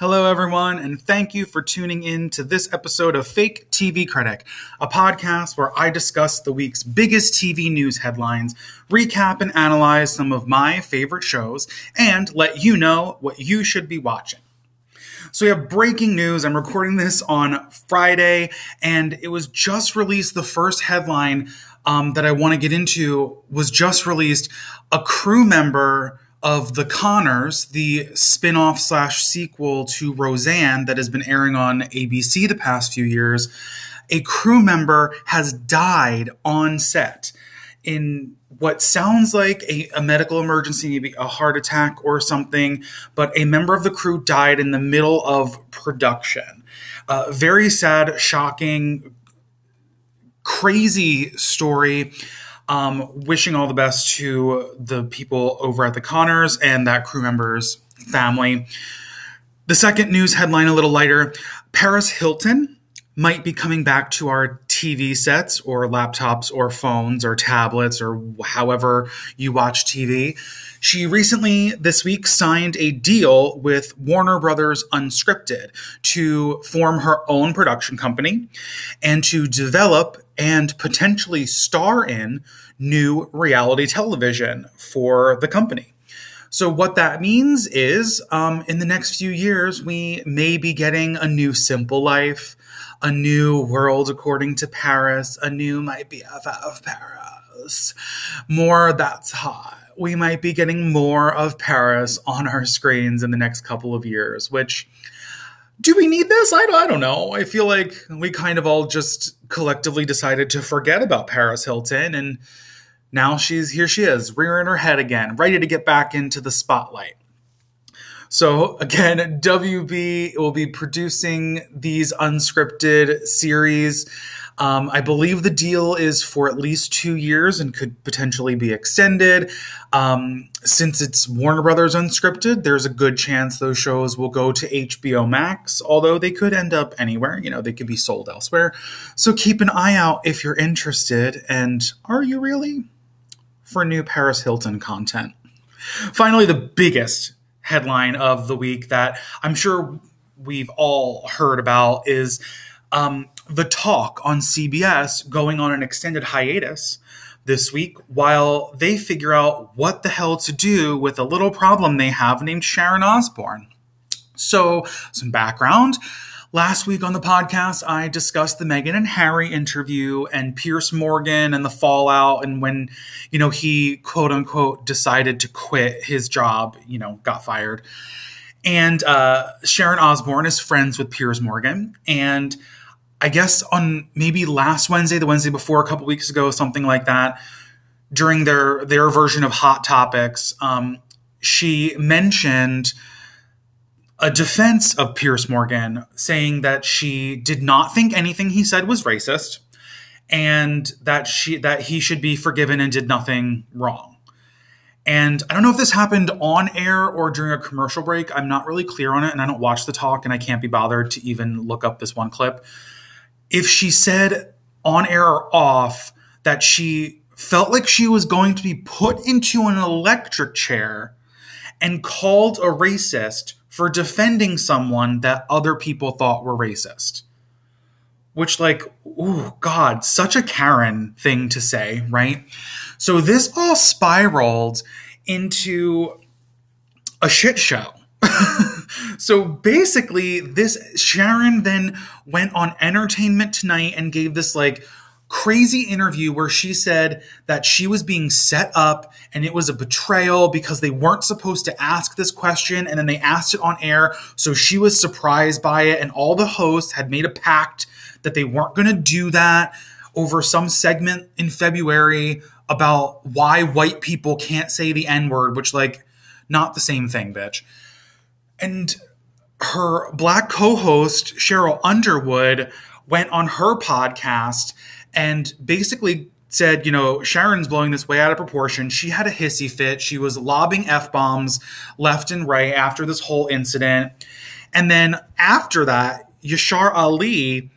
Hello, everyone, and thank you for tuning in to this episode of Fake TV Critic, a podcast where I discuss the week's biggest TV news headlines, recap and analyze some of my favorite shows, and let you know what you should be watching. So we have breaking news. I'm recording this on Friday, and it was just released. The first headline um, that I want to get into was just released. A crew member of The Connors, the spin off slash sequel to Roseanne that has been airing on ABC the past few years, a crew member has died on set in what sounds like a, a, medical emergency, maybe a heart attack or something, but a member of the crew died in the middle of production. Uh, very sad, shocking, crazy story. Um, wishing all the best to the people over at the Connors and that crew member's family. The second news headline, a little lighter Paris Hilton might be coming back to our TV sets or laptops or phones or tablets or however you watch TV. She recently, this week, signed a deal with Warner Brothers Unscripted to form her own production company and to develop and potentially star in new reality television for the company. So, what that means is um, in the next few years, we may be getting a new Simple Life, a new World According to Paris, a new My BFF Paris, more That's Hot. We might be getting more of Paris on our screens in the next couple of years, which do we need this? I don't, I don't know. I feel like we kind of all just collectively decided to forget about Paris Hilton and now she's here she is rearing her head again ready to get back into the spotlight so again wb will be producing these unscripted series um, I believe the deal is for at least two years and could potentially be extended. Um, since it's Warner Brothers unscripted, there's a good chance those shows will go to HBO Max, although they could end up anywhere. You know, they could be sold elsewhere. So keep an eye out if you're interested. And are you really? For new Paris Hilton content. Finally, the biggest headline of the week that I'm sure we've all heard about is um, the talk on CBS going on an extended hiatus this week while they figure out what the hell to do with a little problem they have named Sharon Osbourne. So, some background. Last week on the podcast, I discussed the Meghan and Harry interview and Piers Morgan and the fallout and when, you know, he quote unquote decided to quit his job, you know, got fired. And uh, Sharon Osbourne is friends with Piers Morgan. And I guess on maybe last Wednesday, the Wednesday before, a couple weeks ago, something like that, during their their version of Hot Topics, um, she mentioned a defense of Piers Morgan, saying that she did not think anything he said was racist, and that she that he should be forgiven and did nothing wrong. And I don't know if this happened on air or during a commercial break. I'm not really clear on it, and I don't watch the talk, and I can't be bothered to even look up this one clip if she said on air or off that she felt like she was going to be put into an electric chair and called a racist for defending someone that other people thought were racist. Which, like, oh, God, such a Karen thing to say, right? So this all spiraled into a shit show. so basically, this Sharon then went on Entertainment Tonight and gave this like crazy interview where she said that she was being set up and it was a betrayal because they weren't supposed to ask this question and then they asked it on air. So she was surprised by it, and all the hosts had made a pact that they weren't going to do that over some segment in February about why white people can't say the N word, which, like, not the same thing, bitch. And her black co host, Sheryl Underwood, went on her podcast and basically said, you know, Sharon's blowing this way out of proportion. She had a hissy fit. She was lobbing F bombs left and right after this whole incident. And then after that, Yashar Ali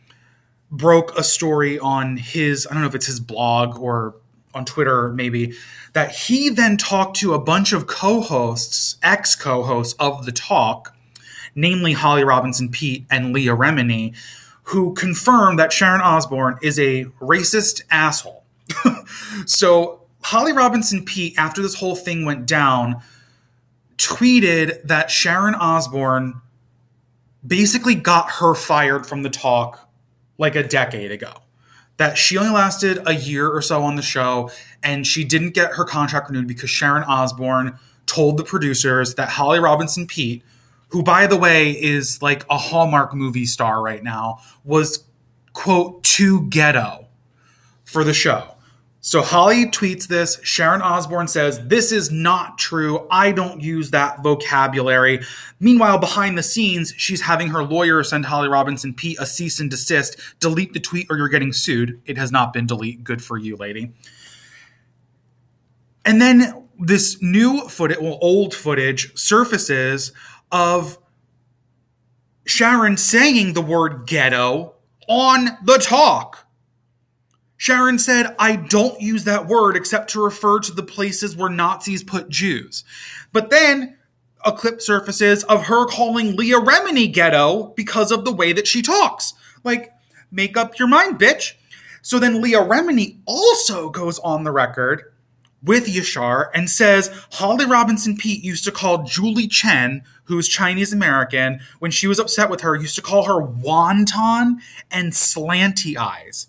broke a story on his, I don't know if it's his blog or on Twitter, maybe, that he then talked to a bunch of co hosts, ex co hosts of the talk, namely Holly Robinson Peete and Leah Remini, who confirmed that Sharon Osbourne is a racist asshole. so Holly Robinson Peete, after this whole thing went down, tweeted that Sharon Osbourne basically got her fired from the talk like a decade ago. That she only lasted a year or so on the show, and she didn't get her contract renewed because Sharon Osbourne told the producers that Holly Robinson Peete, who by the way is like a Hallmark movie star right now, was quote too ghetto for the show. So Holly tweets this. Sharon Osbourne says, This is not true. I don't use that vocabulary. Meanwhile, behind the scenes, she's having her lawyer send Holly Robinson Peete a cease and desist. Delete the tweet or you're getting sued. It has not been deleted. Good for you, lady. And then this new footage, well, old footage surfaces of Sharon saying the word ghetto on the talk. Sharon said, I don't use that word except to refer to the places where Nazis put Jews. But then a clip surfaces of her calling Leah Remini ghetto because of the way that she talks. Like, make up your mind, bitch. So then Leah Remini also goes on the record with Yashar and says Holly Robinson Peete used to call Julie Chen, who's Chinese American, when she was upset with her, used to call her wonton and slanty eyes.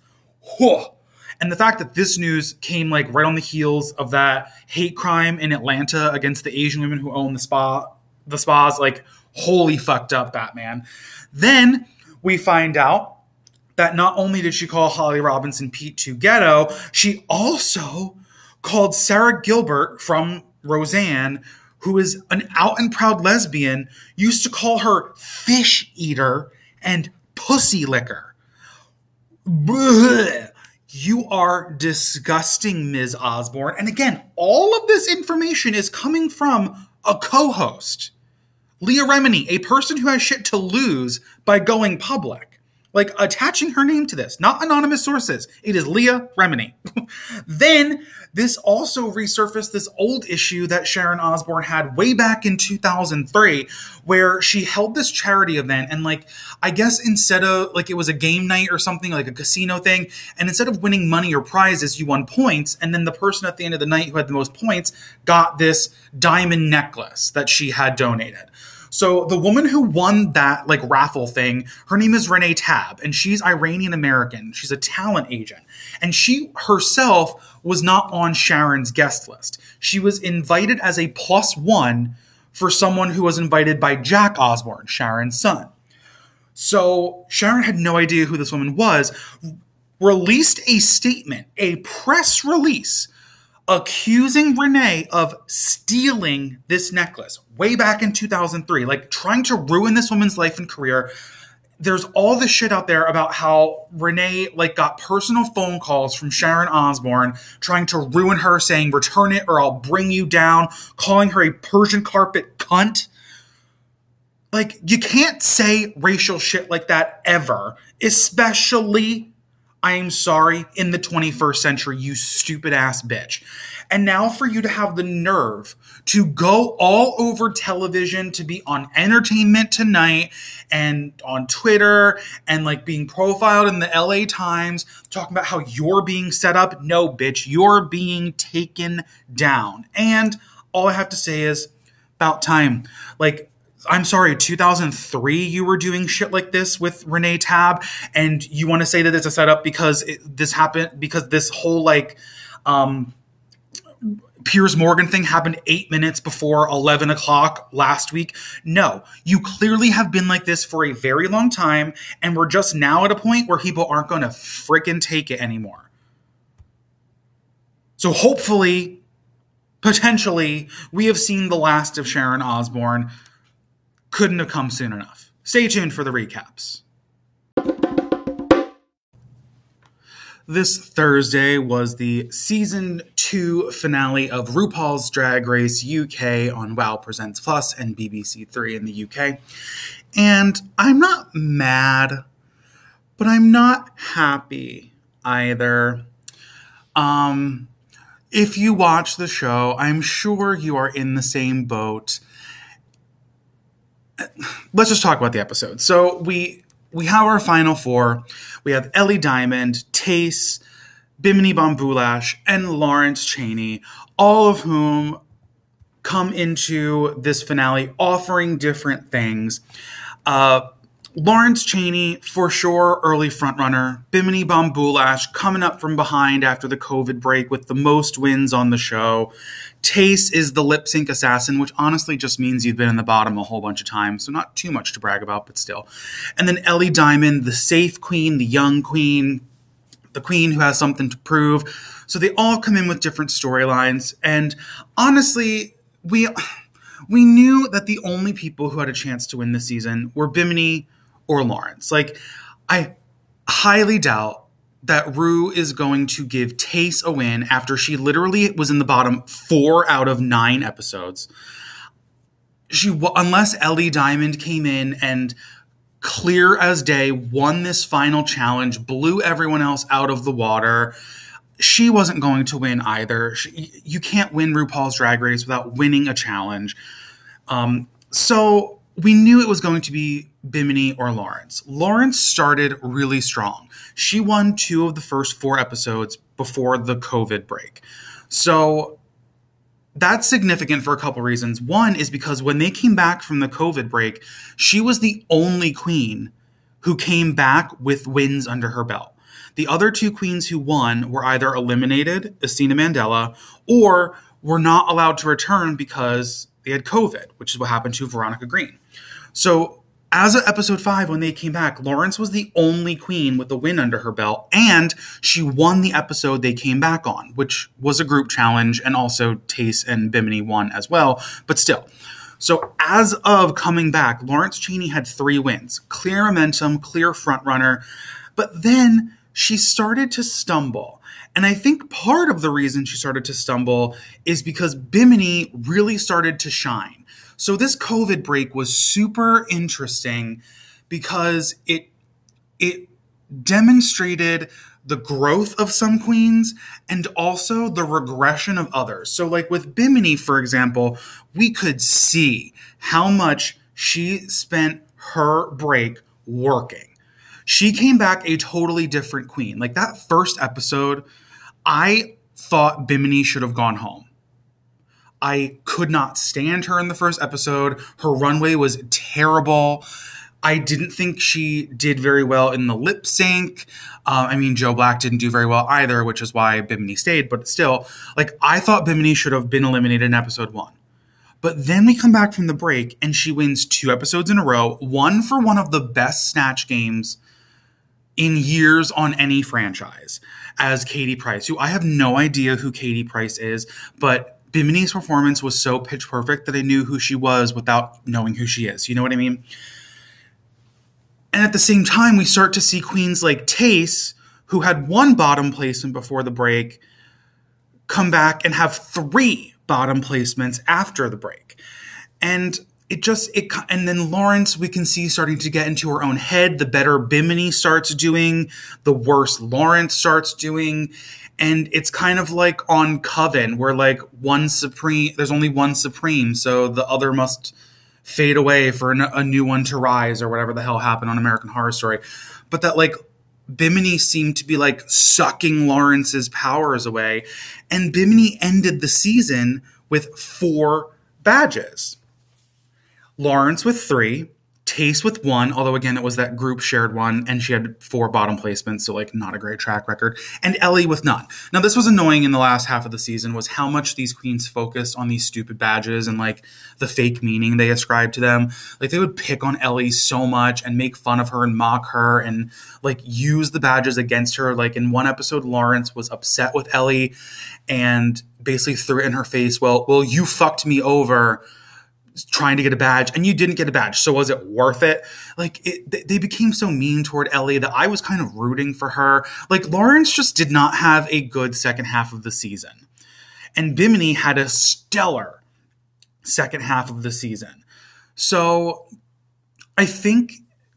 And the fact that this news came like right on the heels of that hate crime in Atlanta against the Asian women who own the spa, the spas, like holy fucked up Batman. Then we find out that not only did she call Holly Robinson Peete to ghetto, she also called Sara Gilbert from Roseanne, who is an out and proud lesbian, used to call her fish eater and pussy licker. You are disgusting, Ms. Osbourne. And again, all of this information is coming from a co host, Leah Remini, a person who has shit to lose by going public. Like attaching her name to this, not anonymous sources. It is Leah Remini. then this also resurfaced this old issue that Sharon Osbourne had way back in 2003, where she held this charity event and, like, I guess instead of like it was a game night or something, like a casino thing, and instead of winning money or prizes, you won points. And then the person at the end of the night who had the most points got this diamond necklace that she had donated. So the woman who won that like raffle thing, her name is Renee Tabb, and she's Iranian American. She's a talent agent. And she herself was not on Sharon's guest list. She was invited as a plus one for someone who was invited by Jack Osbourne, Sharon's son. So Sharon had no idea who this woman was, released a statement, a press release accusing Renee of stealing this necklace way back in 2003, like trying to ruin this woman's life and career. There's all this shit out there about how Renee like got personal phone calls from Sharon Osbourne trying to ruin her, saying return it or I'll bring you down, calling her a Persian carpet cunt. Like you can't say racial shit like that ever, especially I am sorry in the 21st century, you stupid ass bitch. And now for you to have the nerve to go all over television, to be on Entertainment Tonight and on Twitter and like being profiled in the LA Times, talking about how you're being set up. No, bitch, you're being taken down. And all I have to say is about time. Like, I'm sorry, 2003, you were doing shit like this with Renee Tabb, and you want to say that it's a setup because it, this happened because this whole like um, Piers Morgan thing happened eight minutes before 11 o'clock last week. No, you clearly have been like this for a very long time, and we're just now at a point where people aren't going to freaking take it anymore. So hopefully, potentially, we have seen the last of Sharon Osbourne couldn't have come soon enough. Stay tuned for the recaps. This Thursday was the season two finale of RuPaul's Drag Race UK on Wow Presents Plus and BBC Three in the UK. And I'm not mad, but I'm not happy either. Um, if you watch the show, I'm sure you are in the same boat let's just talk about the episode. So we we have our final four. We have Ellie Diamond, Tayce, Bimini Bon Boulash, and Lawrence Chaney, all of whom come into this finale offering different things. Uh, Lawrence Chaney, for sure, early frontrunner. Bimini Bon Boulash coming up from behind after the COVID break with the most wins on the show. Tayce is the lip sync assassin, which honestly just means you've been in the bottom a whole bunch of times, so not too much to brag about, but still. And then Ellie Diamond, the safe queen, the young queen, the queen who has something to prove. So they all come in with different storylines, and honestly, we we knew that the only people who had a chance to win this season were Bimini or Lawrence. Like, I highly doubt that Ru is going to give Tayce a win after she literally was in the bottom four out of nine episodes. She, unless Ellie Diamond came in and clear as day won this final challenge, blew everyone else out of the water. She wasn't going to win either. She, you can't win RuPaul's Drag Race without winning a challenge. Um, so we knew it was going to be Bimini or Lawrence. Lawrence started really strong. She won two of the first four episodes before the COVID break. So that's significant for a couple reasons. One is because when they came back from the COVID break, she was the only queen who came back with wins under her belt. The other two queens who won were either eliminated, Asttina Mandella, or were not allowed to return because they had COVID, which is what happened to Veronica Green. So as of episode five, when they came back, Lawrence was the only queen with a win under her belt, and she won the episode they came back on, which was a group challenge, and also Tayce and Bimini won as well, but still. So as of coming back, Lawrence Chaney had three wins, clear momentum, clear front runner, but then she started to stumble. And I think part of the reason she started to stumble is because Bimini really started to shine. So this COVID break was super interesting because it it demonstrated the growth of some queens and also the regression of others. So like with Bimini for example, we could see how much she spent her break working. She came back a totally different queen. Like that first episode, I thought Bimini should have gone home. I could not stand her in the first episode. Her runway was terrible. I didn't think she did very well in the lip sync. Uh, I mean, Joe Black didn't do very well either, which is why Bimini stayed. But still, like, I thought Bimini should have been eliminated in episode one. But then we come back from the break and she wins two episodes in a row, one for one of the best Snatch games in years on any franchise as Katie Price, who I have no idea who Katie Price is, but Bimini's performance was so pitch perfect that I knew who she was without knowing who she is. You know what I mean? And at the same time, we start to see queens like Tayce, who had one bottom placement before the break, come back and have three bottom placements after the break. And it just it and then Lawrence we can see starting to get into her own head. The better Bimini starts doing, the worse Lawrence starts doing, and it's kind of like on Coven, where like one supreme, there's only one supreme, so the other must fade away for a new one to rise, or whatever the hell happened on American Horror Story. But that like Bimini seemed to be like sucking Lawrence's powers away, and Bimini ended the season with four badges. Lawrence with three, Tayce with one, although again it was that group shared one, and she had four bottom placements, so like not a great track record. And Ellie with none. Now this was annoying in the last half of the season was how much these queens focused on these stupid badges and like the fake meaning they ascribed to them. Like they would pick on Ellie so much and make fun of her and mock her and like use the badges against her. Like in one episode, Lawrence was upset with Ellie and basically threw it in her face. Well, well, you fucked me over trying to get a badge and you didn't get a badge. So was it worth it? Like it, they became so mean toward Ellie that I was kind of rooting for her. Like Lawrence just did not have a good second half of the season. And Bimini had a stellar second half of the season. So I think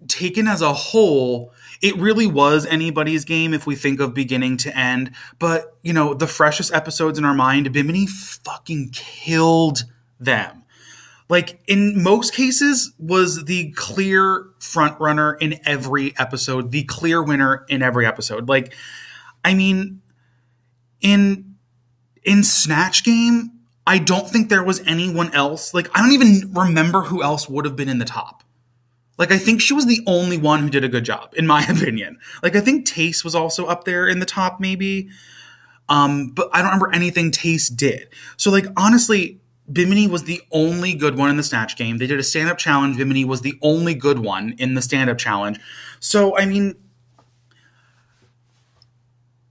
taken as a whole, it really was anybody's game if we think of beginning to end. But, you know, the freshest episodes in our mind, Bimini fucking killed them like in most cases was the clear front runner in every episode, the clear winner in every episode. Like I mean in in Snatch Game, I don't think there was anyone else. Like I don't even remember who else would have been in the top. Like I think she was the only one who did a good job, in my opinion. Like I think Tayce was also up there in the top, maybe. Um, but I don't remember anything Tayce did. So like honestly, Bimini was the only good one in the snatch game. They did a stand-up challenge. Bimini was the only good one in the stand-up challenge. So I mean,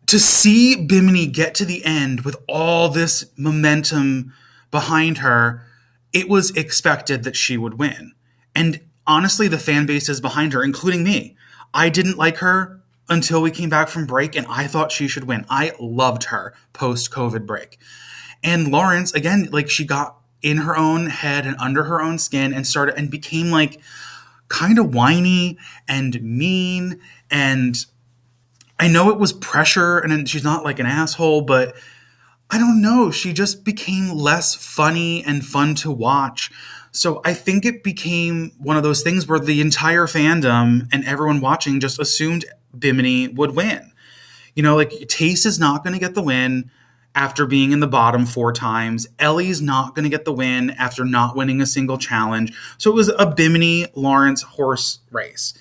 to see Bimini get to the end with all this momentum behind her, it was expected that she would win. And honestly, the fan base is behind her, including me. I didn't like her until we came back from break, and I thought she should win. I loved her post COVID break. And Lawrence, again, like she got in her own head and under her own skin and started and became like kind of whiny and mean. And I know it was pressure and she's not like an asshole, but I don't know. She just became less funny and fun to watch. So I think it became one of those things where the entire fandom and everyone watching just assumed Bimini would win. You know, like Tayce is not going to get the win after being in the bottom four times. Ellie's not going to get the win after not winning a single challenge. So it was a Bimini Lawrence horse race.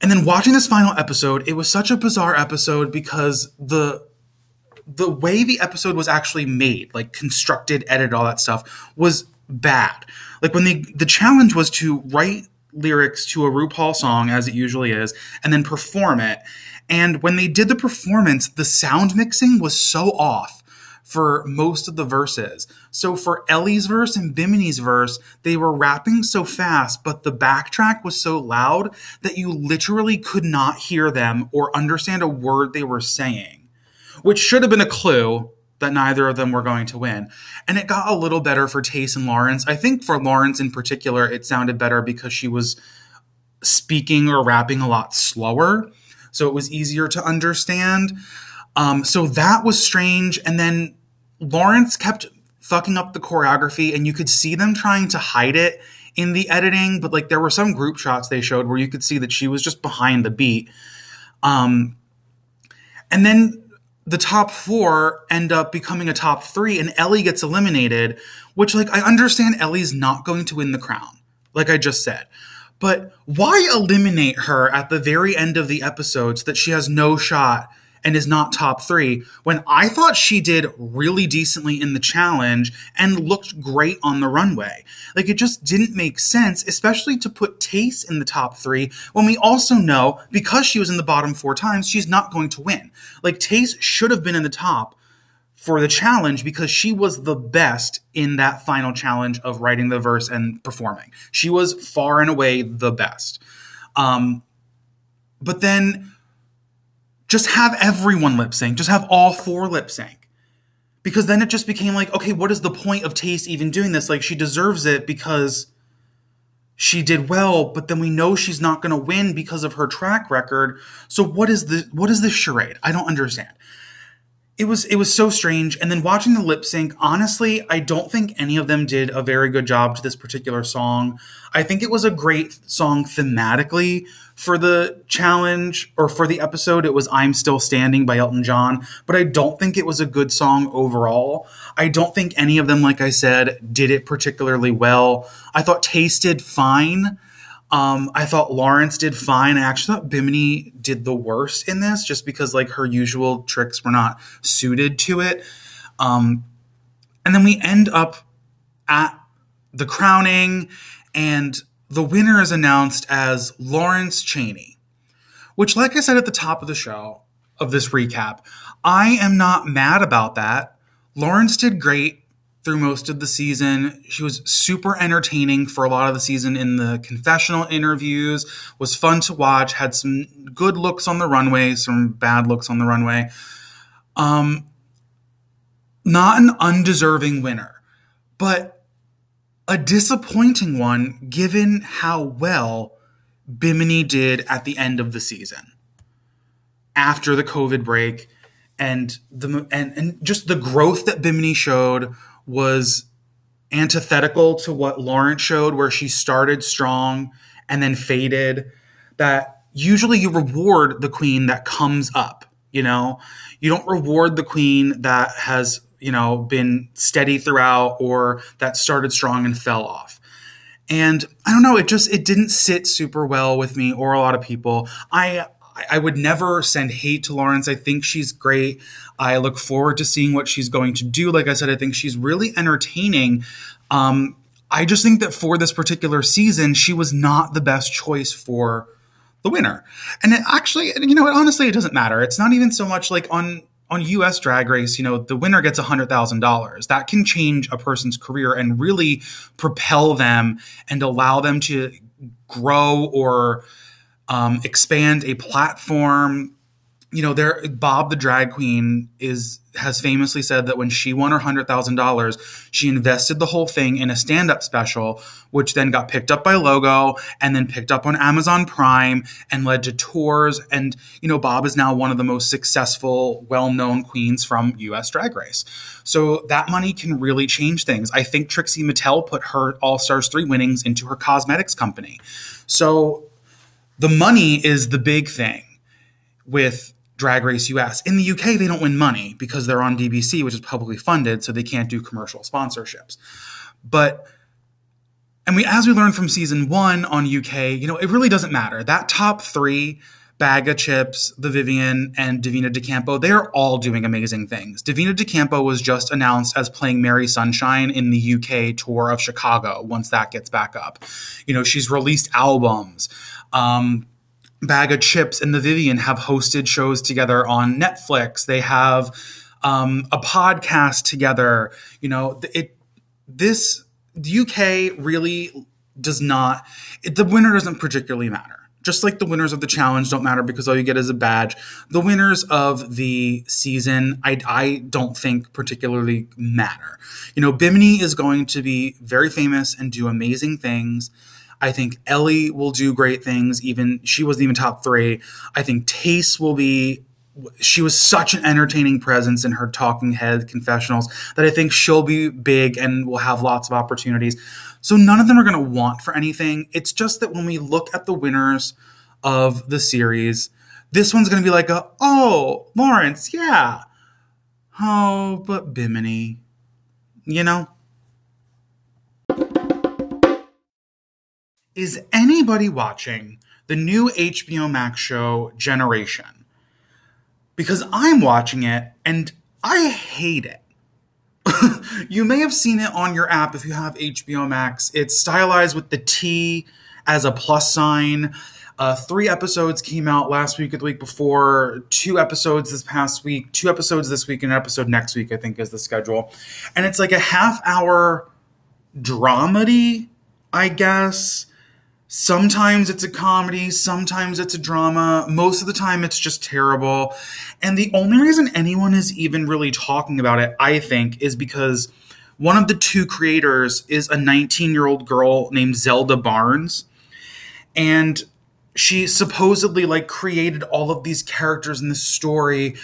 And then watching this final episode, it was such a bizarre episode because the the way the episode was actually made, like constructed, edited, all that stuff, was bad. Like when they the challenge was to write lyrics to a RuPaul song as it usually is and then perform it. And when they did the performance, the sound mixing was so off for most of the verses. So for Ellie's verse and Bimini's verse, they were rapping so fast, but the backtrack was so loud that you literally could not hear them or understand a word they were saying, which should have been a clue that neither of them were going to win. And it got a little better for Tayce and Lawrence. I think for Lawrence in particular, it sounded better because she was speaking or rapping a lot slower. So it was easier to understand. Um, so that was strange. And then Lawrence kept fucking up the choreography, and you could see them trying to hide it in the editing. But like there were some group shots they showed where you could see that she was just behind the beat. Um, and then the top four end up becoming a top three, and Ellie gets eliminated, which, like, I understand Ellie's not going to win the crown, like I just said. But why eliminate her at the very end of the episode so that she has no shot and is not top three when I thought she did really decently in the challenge and looked great on the runway. Like it just didn't make sense, especially to put Tayce in the top three when we also know because she was in the bottom four times, she's not going to win. Like Tayce should have been in the top for the challenge because she was the best in that final challenge of writing the verse and performing. She was far and away the best. Um, but then just have everyone lip sync. Just have all four lip sync. Because then it just became like, okay, what is the point of Tayce even doing this? Like, she deserves it because she did well, but then we know she's not going to win because of her track record. So what is the what is this charade? I don't understand it was it was so strange. And then watching the lip sync honestly i don't think any of them did a very good job to this particular song. I think it was a great song thematically for the challenge or for the episode. It was i'm still standing by elton john but i don't think it was a good song overall. I don't think any of them like i said did it particularly well. I thought tasted fine um, I thought Lawrence did fine. I actually thought Bimini did the worst in this just because like her usual tricks were not suited to it. Um, and then we end up at the crowning and the winner is announced as Lawrence Chaney, which like I said at the top of the show of this recap, I am not mad about that. Lawrence did great through most of the season. She was super entertaining for a lot of the season in the confessional interviews, was fun to watch, had some good looks on the runway, some bad looks on the runway. Um, not an undeserving winner, but a disappointing one given how well Bimini did at the end of the season after the COVID break and the and, and just the growth that Bimini showed was antithetical to what Lawrence showed, where she started strong and then faded. That usually you reward the queen that comes up, you know? You don't reward the queen that has, you know, been steady throughout or that started strong and fell off. And I don't know, it just it didn't sit super well with me or a lot of people. I I would never send hate to Lawrence. I think she's great. I look forward to seeing what she's going to do. Like I said, I think she's really entertaining. Um, I just think that for this particular season, she was not the best choice for the winner. And it actually, you know, honestly, it doesn't matter. It's not even so much like on on US Drag Race, you know, the winner gets $100,000. That can change a person's career and really propel them and allow them to grow or um, expand a platform. You know, there Bob the drag queen is has famously said that when she won her hundred thousand dollars, she invested the whole thing in a stand up special, which then got picked up by Logo and then picked up on Amazon Prime and led to tours. And you know, Bob is now one of the most successful, well known queens from U.S. Drag Race. So that money can really change things. I think Trixie Mattel put her All Stars three winnings into her cosmetics company. So the money is the big thing with Drag Race US. In the UK, they don't win money because they're on BBC, which is publicly funded, so they can't do commercial sponsorships. But and we as we learned from season one on UK, you know, it really doesn't matter. That top three, Baga Chipz, the Vivienne, and Divina De Campo, they are all doing amazing things. Divina De Campo was just announced as playing Mary Sunshine in the UK tour of Chicago once that gets back up. You know, she's released albums. Um, Baga Chipz and the Vivienne have hosted shows together on Netflix. They have um, a podcast together. You know, it this the UK really does not. It, the winner doesn't particularly matter. Just like the winners of the challenge don't matter because all you get is a badge. The winners of the season, I, I don't think particularly matter. You know, Bimini is going to be very famous and do amazing things. I think Ellie will do great things. Even she wasn't even top three. I think Tayce will be. She was such an entertaining presence in her talking head confessionals that I think she'll be big and will have lots of opportunities. So none of them are going to want for anything. It's just that when we look at the winners of the series, this one's going to be like a, oh, Lawrence, yeah. Oh, but Bimini, you know? Is anybody watching the new HBO Max show Generation? Because I'm watching it and I hate it. you may have seen it on your app if you have HBO Max. It's stylized with the T as a plus sign. Uh, three episodes came out last week or the week before, two episodes this past week, two episodes this week, and an episode next week, I think, is the schedule. And it's like a half hour dramedy, I guess Sometimes it's a comedy, sometimes it's a drama. Most of the time, it's just terrible. And the only reason anyone is even really talking about it, I think, is because one of the two creators is a 19 year old girl named Zelda Barnz. And she supposedly like created all of these characters in this story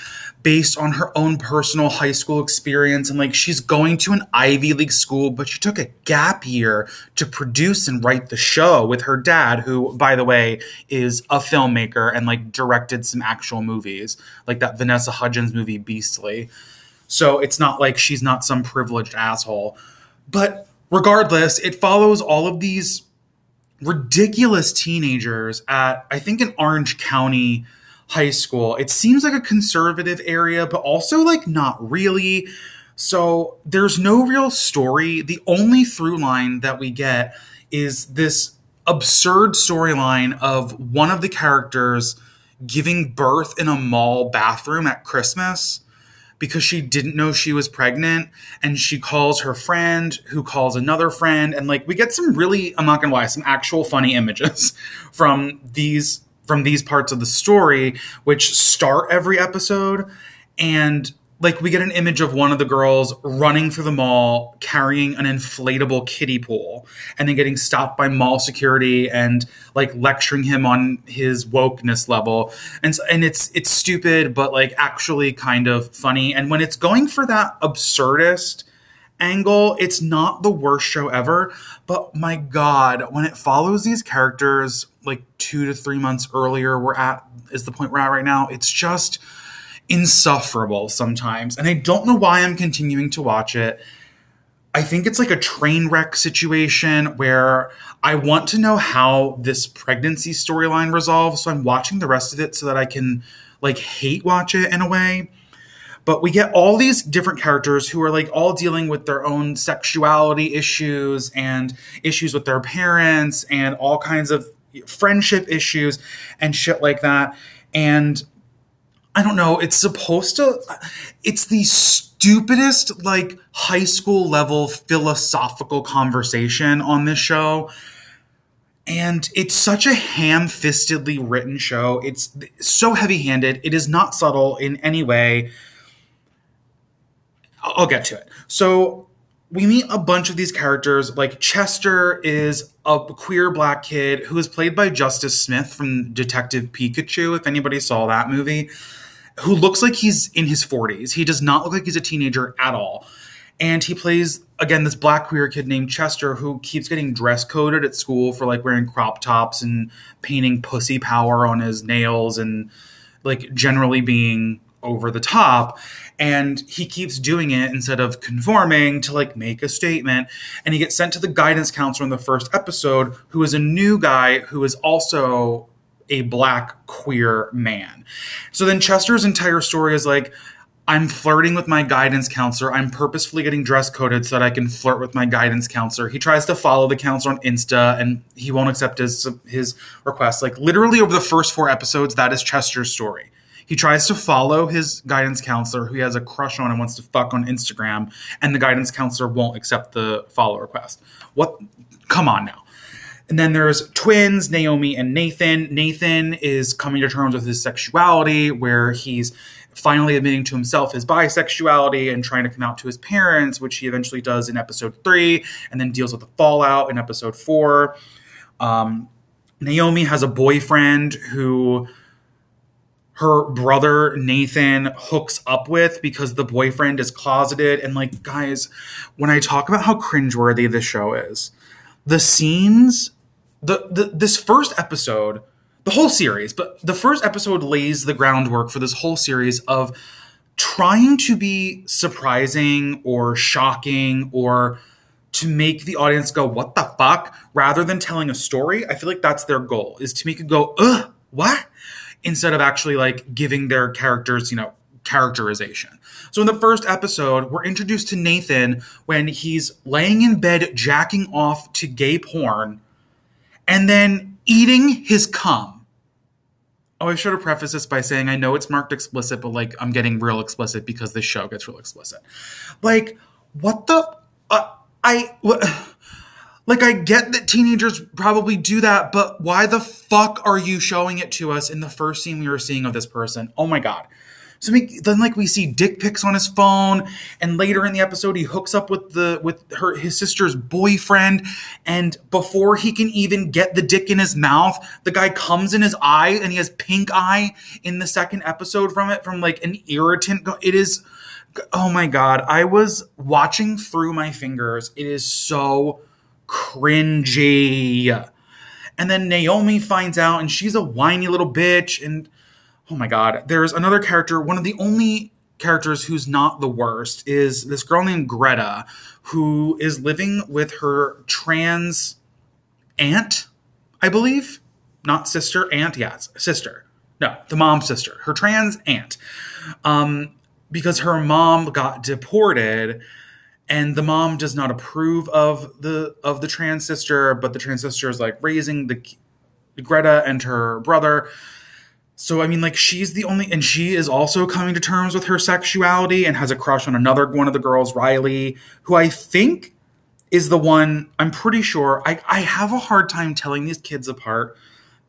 based on her own personal high school experience and like she's going to an Ivy League school but she took a gap year to produce and write the show with her dad who by the way is a filmmaker and like directed some actual movies like that Vanessa Hudgens movie Beastly. So it's not like she's not some privileged asshole. But regardless it follows all of these ridiculous teenagers at I think in Orange County high school. It seems like a conservative area, but also like not really. So there's no real story. The only through line that we get is this absurd storyline of one of the characters giving birth in a mall bathroom at Christmas because she didn't know she was pregnant and she calls her friend who calls another friend and like we get some really I'm not to lie some actual funny images from these from these parts of the story which start every episode and like we get an image of one of the girls running through the mall carrying an inflatable kiddie pool and then getting stopped by mall security and like lecturing him on his wokeness level and and it's it's stupid but like actually kind of funny and when it's going for that absurdist angle, it's not the worst show ever. But my God, when it follows these characters like two to three months earlier, we're at is the point we're at right now. It's just insufferable sometimes. And I don't know why I'm continuing to watch it. I think it's like a train wreck situation where I want to know how this pregnancy storyline resolves. So I'm watching the rest of it so that I can like hate watch it in a way. But we get all these different characters who are like all dealing with their own sexuality issues and issues with their parents and all kinds of friendship issues and shit like that. And I don't know, it's supposed to, it's the stupidest, like, high school level philosophical conversation on this show. And it's such a ham fistedly written show. It's so heavy handed. It is not subtle in any way. I'll get to it. So we meet a bunch of these characters. Like Chester is a queer black kid who is played by Justice Smith from Detective Pikachu, if anybody saw that movie, who looks like he's in his 40s. He does not look like he's a teenager at all. And he plays, again, this black queer kid named Chester who keeps getting dress coded at school for like wearing crop tops and painting pussy power on his nails and like generally being over the top and he keeps doing it instead of conforming to like make a statement and he gets sent to the guidance counselor in the first episode who is a new guy who is also a black queer man so then chester's entire story is like I'm flirting with my guidance counselor. I'm purposefully getting dress coded so that I can flirt with my guidance counselor. He tries to follow the counselor on Insta and he won't accept his his request. Like literally over the first four episodes, that is Chester's story. He tries to follow his guidance counselor who he has a crush on and wants to fuck on Instagram, and the guidance counselor won't accept the follow request. What? Come on now. And then there's twins, Naomi and Nathan. Nathan is coming to terms with his sexuality, where he's finally admitting to himself his bisexuality and trying to come out to his parents, which he eventually does in episode three, and then deals with the fallout in episode four. Um, Naomi has a boyfriend who her brother Nathan hooks up with because the boyfriend is closeted. And like, guys, when I talk about how cringeworthy this show is, the scenes, the, the this first episode, the whole series, but the first episode lays the groundwork for this whole series of trying to be surprising or shocking or to make the audience go, what the fuck? Rather than telling a story. I feel like that's their goal, is to make it go, ugh, what? Instead of actually like giving their characters, you know, characterization. So in the first episode, we're introduced to Nathan when he's laying in bed jacking off to gay porn and then eating his cum. Oh, I should have prefaced this by saying I know it's marked explicit, but like I'm getting real explicit because this show gets real explicit. Like, what the? Uh, I. What, like, I get that teenagers probably do that, but why the fuck are you showing it to us in the first scene we were seeing of this person? Oh my god. So we, then, like, we see dick pics on his phone, and later in the episode, he hooks up with the with her his sister's boyfriend, and before he can even get the dick in his mouth, the guy comes in his eye, and he has pink eye in the second episode from it, from like an irritant. It is, oh my god, I was watching through my fingers. It is so cringy. And then Naomi finds out and she's a whiny little bitch. And oh my God, there's another character, one of the only characters who's not the worst is this girl named Greta, who is living with her trans aunt, I believe. Not sister, aunt, yes, sister. No, the mom's sister, her trans aunt. Um, because her mom got deported and the mom does not approve of the of the trans sister but the trans sister is like raising the greta and her brother. So i mean like she's the only and she is also coming to terms with her sexuality and has a crush on another one of the girls riley who i think is the one i'm pretty sure i, I have a hard time telling these kids apart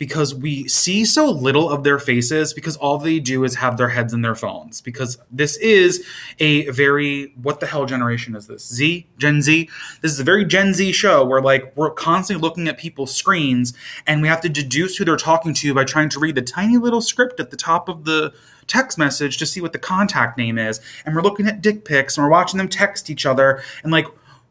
because we see so little of their faces because all they do is have their heads in their phones. Because this is a very what the hell generation is this? Z? Gen z? This is a very gen z show where like we're constantly looking at people's screens and we have to deduce who they're talking to by trying to read the tiny little script at the top of the text message to see what the contact name is. And we're looking at dick pics and we're watching them text each other and like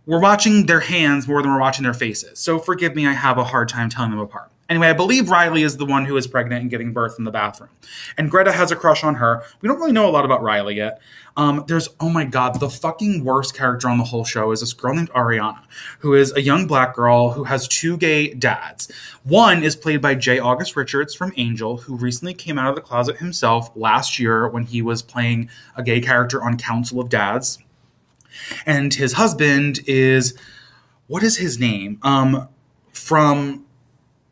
we're watching their hands more than we're watching their faces. So forgive me i have a hard time telling them apart Anyway, I believe Riley is the one who is pregnant and giving birth in the bathroom. And Greta has a crush on her. We don't really know a lot about Riley yet. Um, there's, oh my God, the fucking worst character on the whole show is this girl named Ariana, who is a young black girl who has two gay dads. One is played by J. August Richards from Angel, who recently came out of the closet himself last year when he was playing a gay character on Council of Dads. And his husband is, what is his name? Um, from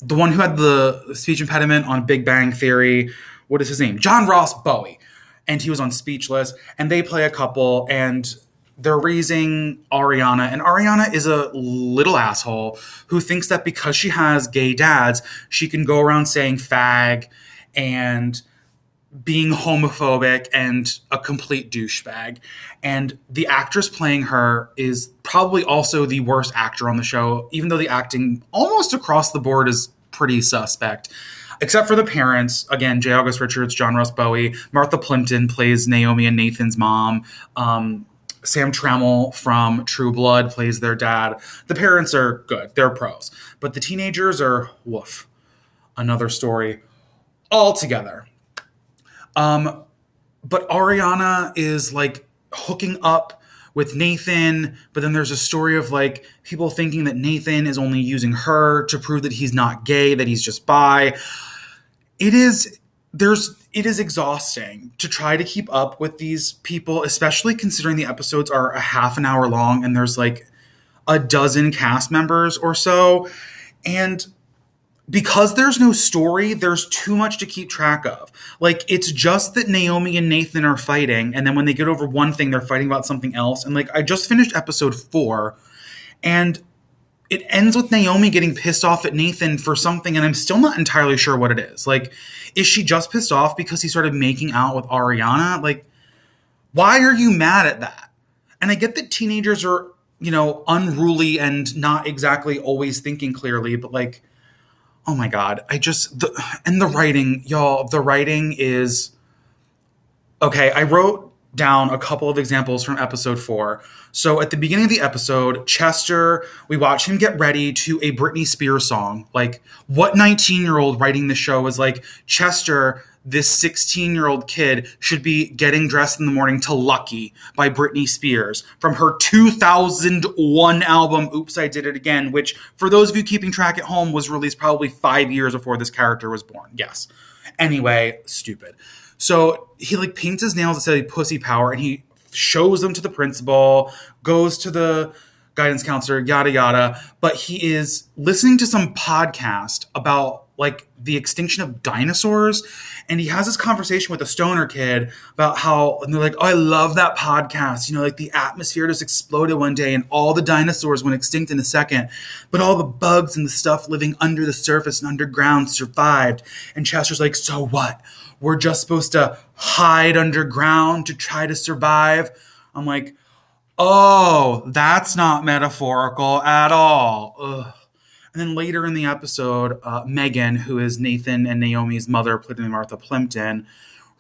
the one who had the speech impediment on Big Bang Theory. What is his name? John Ross Bowie. And he was on Speechless. And they play a couple and they're raising Ariana. And Ariana is a little asshole who thinks that because she has gay dads, she can go around saying fag and being homophobic and a complete douchebag. And the actress playing her is probably also the worst actor on the show, even though the acting almost across the board is pretty suspect. Except for the parents, again, J. August Richards, John Ross Bowie, Martha Plimpton plays Naomi and Nathan's mom. Um, Sam Trammell from True Blood plays their dad. The parents are good; they're pros, but the teenagers are woof. Another story altogether. Um, but Ariana is like hooking up with Nathan, but then there's a story of like people thinking that Nathan is only using her to prove that he's not gay, that he's just bi. It is there's it is exhausting to try to keep up with these people, especially considering the episodes are a half an hour long and there's like a dozen cast members or so. And because there's no story, there's too much to keep track of. Like it's just that Naomi and Nathan are fighting, and then when they get over one thing, they're fighting about something else. And like I just finished episode four, and it ends with Naomi getting pissed off at Nathan for something, and I'm still not entirely sure what it is. Like, is she just pissed off because he started making out with Ariana? Like, why are you mad at that? And I get that teenagers are, you know, unruly and not exactly always thinking clearly, but like oh my god i just the, and the writing y'all the writing is okay i wrote down a couple of examples from episode four. So at the beginning of the episode chester we watch him get ready to a britney spears song. Like what 19 year old writing the show is like chester this 16 year old kid should be getting dressed in the morning to Lucky by Britney Spears from her 2001 album, Oops, I Did It Again, which, for those of you keeping track at home, was released probably five years before this character was born. Yes. Anyway, stupid. So he like paints his nails to say pussy power and he shows them to the principal, goes to the guidance counselor, yada yada. But he is listening to some podcast about like the extinction of dinosaurs. And he has this conversation with a stoner kid about how and they're like oh i love that podcast. You know like the atmosphere just exploded one day and all the dinosaurs went extinct in a second. But all the bugs and the stuff living under the surface and underground survived. And chester's like so what? We're just supposed to hide underground to try to survive? I'm like oh that's not metaphorical at all. Ugh. And then later in the episode, uh, Megan, who is Nathan and Naomi's mother, played by Martha Plimpton,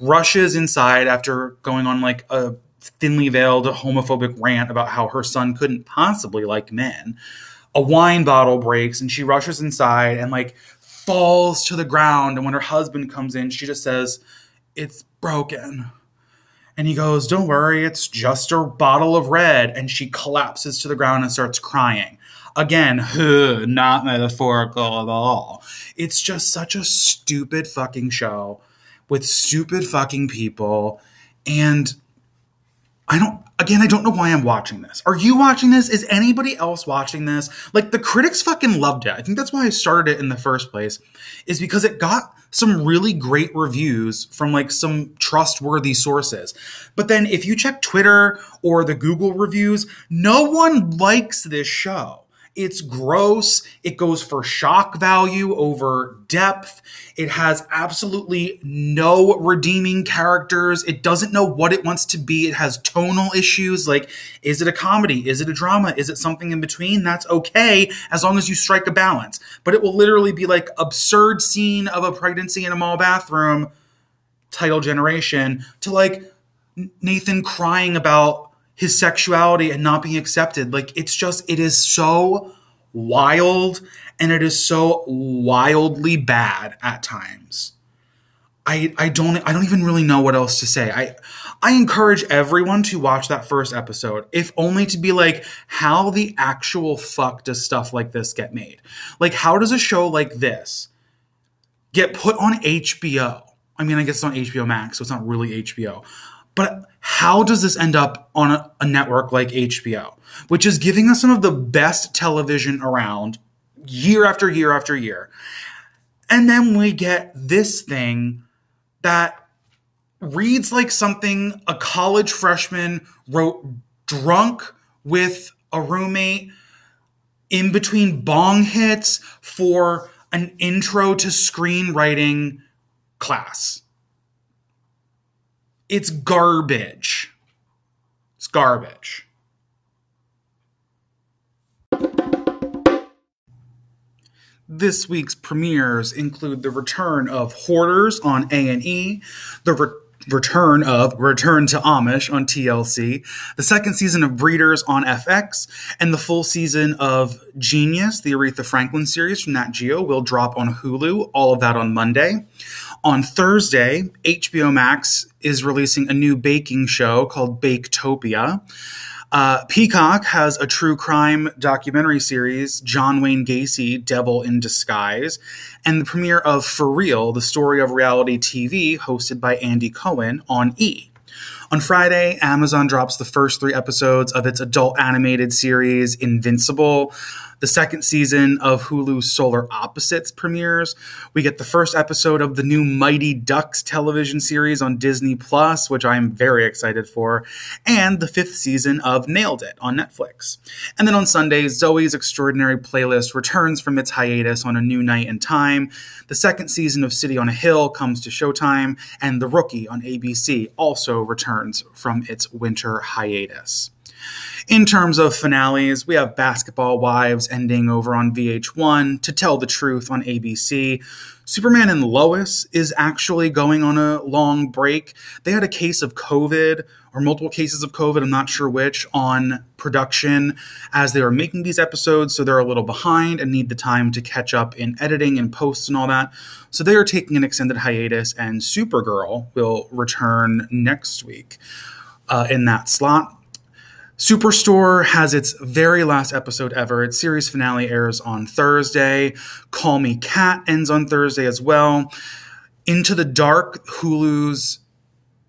rushes inside after going on like a thinly veiled homophobic rant about how her son couldn't possibly like men. A wine bottle breaks and she rushes inside and like falls to the ground. And when her husband comes in, she just says, It's broken. And he goes, Don't worry, it's just a bottle of red. And she collapses to the ground and starts crying. Again, not metaphorical at all. It's just such a stupid fucking show with stupid fucking people. And I don't, again, I don't know why I'm watching this. Are you watching this? Is anybody else watching this? Like, the critics fucking loved it. I think that's why I started it in the first place, is because it got some really great reviews from like some trustworthy sources. But then if you check Twitter or the Google reviews, no one likes this show It's gross. It goes for shock value over depth. It has absolutely no redeeming characters. It doesn't know what it wants to be. It has tonal issues. Like, is it a comedy? Is it a drama? Is it something in between? That's okay as long as you strike a balance. But it will literally be like absurd scene of a pregnancy in a mall bathroom, title generation, to like Nathan crying about his sexuality and not being accepted. Like it's just it is so wild and it is so wildly bad at times. I I don't I don't even really know what else to say. I I encourage everyone to watch that first episode, if only to be like, how the actual fuck does stuff like this get made? Like, how does a show like this get put on HBO? I mean, I guess it's on HBO Max, so it's not really HBO. But how does this end up on a, a, network like HBO, which is giving us some of the best television around year after year after year? And then we get this thing that reads like something a college freshman wrote drunk with a roommate in between bong hits for an intro to screenwriting class. It's garbage. It's garbage. This week's premieres include the return of Hoarders on A&E, the re- return of Return to Amish on TLC, the second season of Breeders on FX, and the full season of Genius, the Aretha Franklin series from Nat Geo, will drop on Hulu. All of that on Monday. On Thursday, HBO Max is releasing a new baking show called Baketopia. Uh, Peacock has a true crime documentary series, John Wayne Gacy, Devil in Disguise, and the premiere of For Real, the story of reality TV, hosted by Andy Cohen on E! On Friday, Amazon drops the first three episodes of its adult animated series, Invincible. The second season of Hulu's Solar Opposites premieres. We get the first episode of the new Mighty Ducks television series on Disney Plus, which I am very excited for, and the fifth season of Nailed It on Netflix. And then on Sunday, Zoey's Extraordinary Playlist returns from its hiatus on a new night and time. The second season of City on a Hill comes to Showtime, and The Rookie on ABC also returns from its winter hiatus. In terms of finales, we have Basketball Wives ending over on VH1, To Tell the Truth on ABC. Superman and Lois is actually going on a long break. They had a case of COVID or multiple cases of COVID, I'm not sure which, on production as they are making these episodes. So they're a little behind and need the time to catch up in editing and posts and all that. So they are taking an extended hiatus, and Supergirl will return next week uh, in that slot. Superstore has its very last episode ever. Its series finale airs on Thursday. Call Me Kat ends on Thursday as well. Into the Dark, Hulu's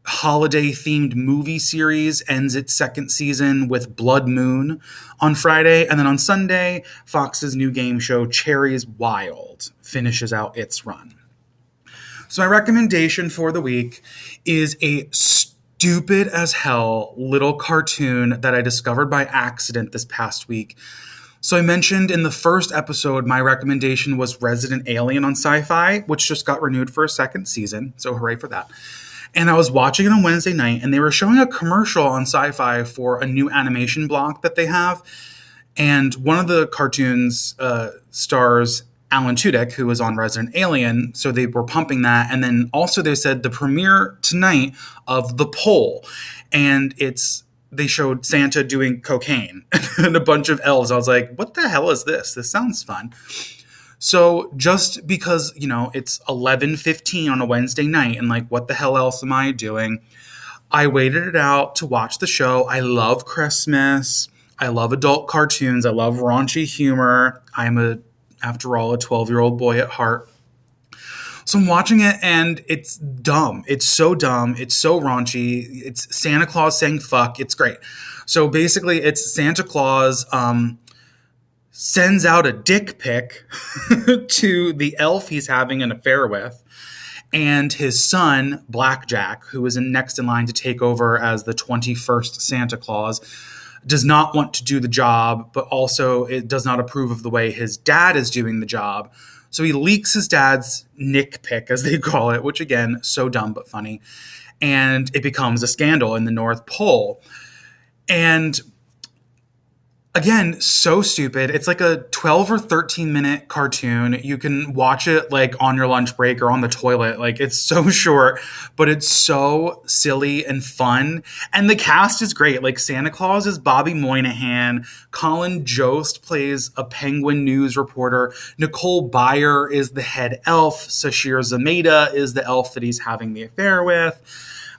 holiday themed movie series ends its second season with Blood Moon on Friday. And then on Sunday, Fox's new game show, Cherries Wild, finishes out its run. So, my recommendation for the week is a stupid as hell little cartoon that I discovered by accident this past week. So I mentioned in the first episode, my recommendation was Resident Alien on Syfy, which just got renewed for a second season. So hooray for that. And I was watching it on Wednesday night, and they were showing a commercial on Syfy for a new animation block that they have. And one of the cartoons uh, stars Alan Tudyk, who was on Resident Alien. So they were pumping that. And then also they said the premiere tonight of The Pole. And it's they showed Santa doing cocaine and a bunch of elves. I was like, what the hell is this? This sounds fun. So just because, you know, it's 11:15 on a Wednesday night and like what the hell else am I doing? I waited it out to watch the show. I love Christmas. I love adult cartoons. I love raunchy humor. I'm a after all, a 12 year old boy at heart. So I'm watching it and it's dumb. It's so dumb. It's so raunchy. It's Santa Claus saying fuck. It's great. So basically, it's Santa Claus um, sends out a dick pic to the elf he's having an affair with. And his son, Blackjack, who is in next in line to take over as the 21st Santa Claus, does not want to do the job, but also it does not approve of the way his dad is doing the job. So he leaks his dad's nick pick, as they call it, which again, so dumb but funny. And it becomes a scandal in the North Pole. And again, so stupid. It's like a 12 or 13 minute cartoon. You can watch it like on your lunch break or on the toilet. Like it's so short, but it's so silly and fun. And the cast is great. Like Santa Claus is Bobby Moynihan. Colin Jost plays a penguin news reporter. Nicole Byer is the head elf. Sasheer Zamata is the elf that he's having the affair with.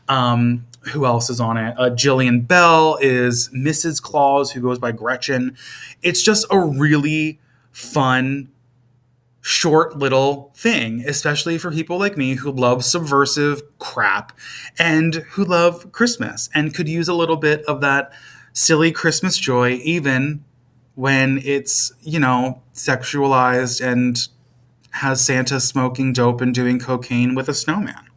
Um, who else is on it? Uh, Jillian Bell is Mrs. Claus, who goes by Gretchen. It's just a really fun, short little thing, especially for people like me who love subversive crap and who love Christmas and could use a little bit of that silly Christmas joy, even when it's, you know, sexualized and has Santa smoking dope and doing cocaine with a snowman.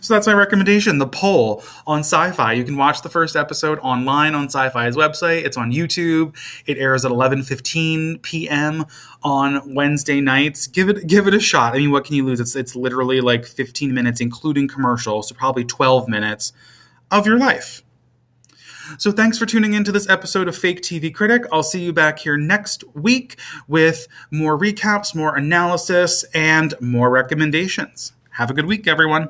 So that's my recommendation the Pole on Syfy. You can watch the first episode online on Syfy's website. It's on youtube. It airs at 11.15 p.m on wednesday nights. Give it give it a shot. I mean what can you lose? It's it's literally like 15 minutes including commercials so probably 12 minutes of your life. So thanks for tuning into this episode of Fake TV Critic. I'll see you back here next week with more recaps, more analysis, and more recommendations. Have a good week, everyone.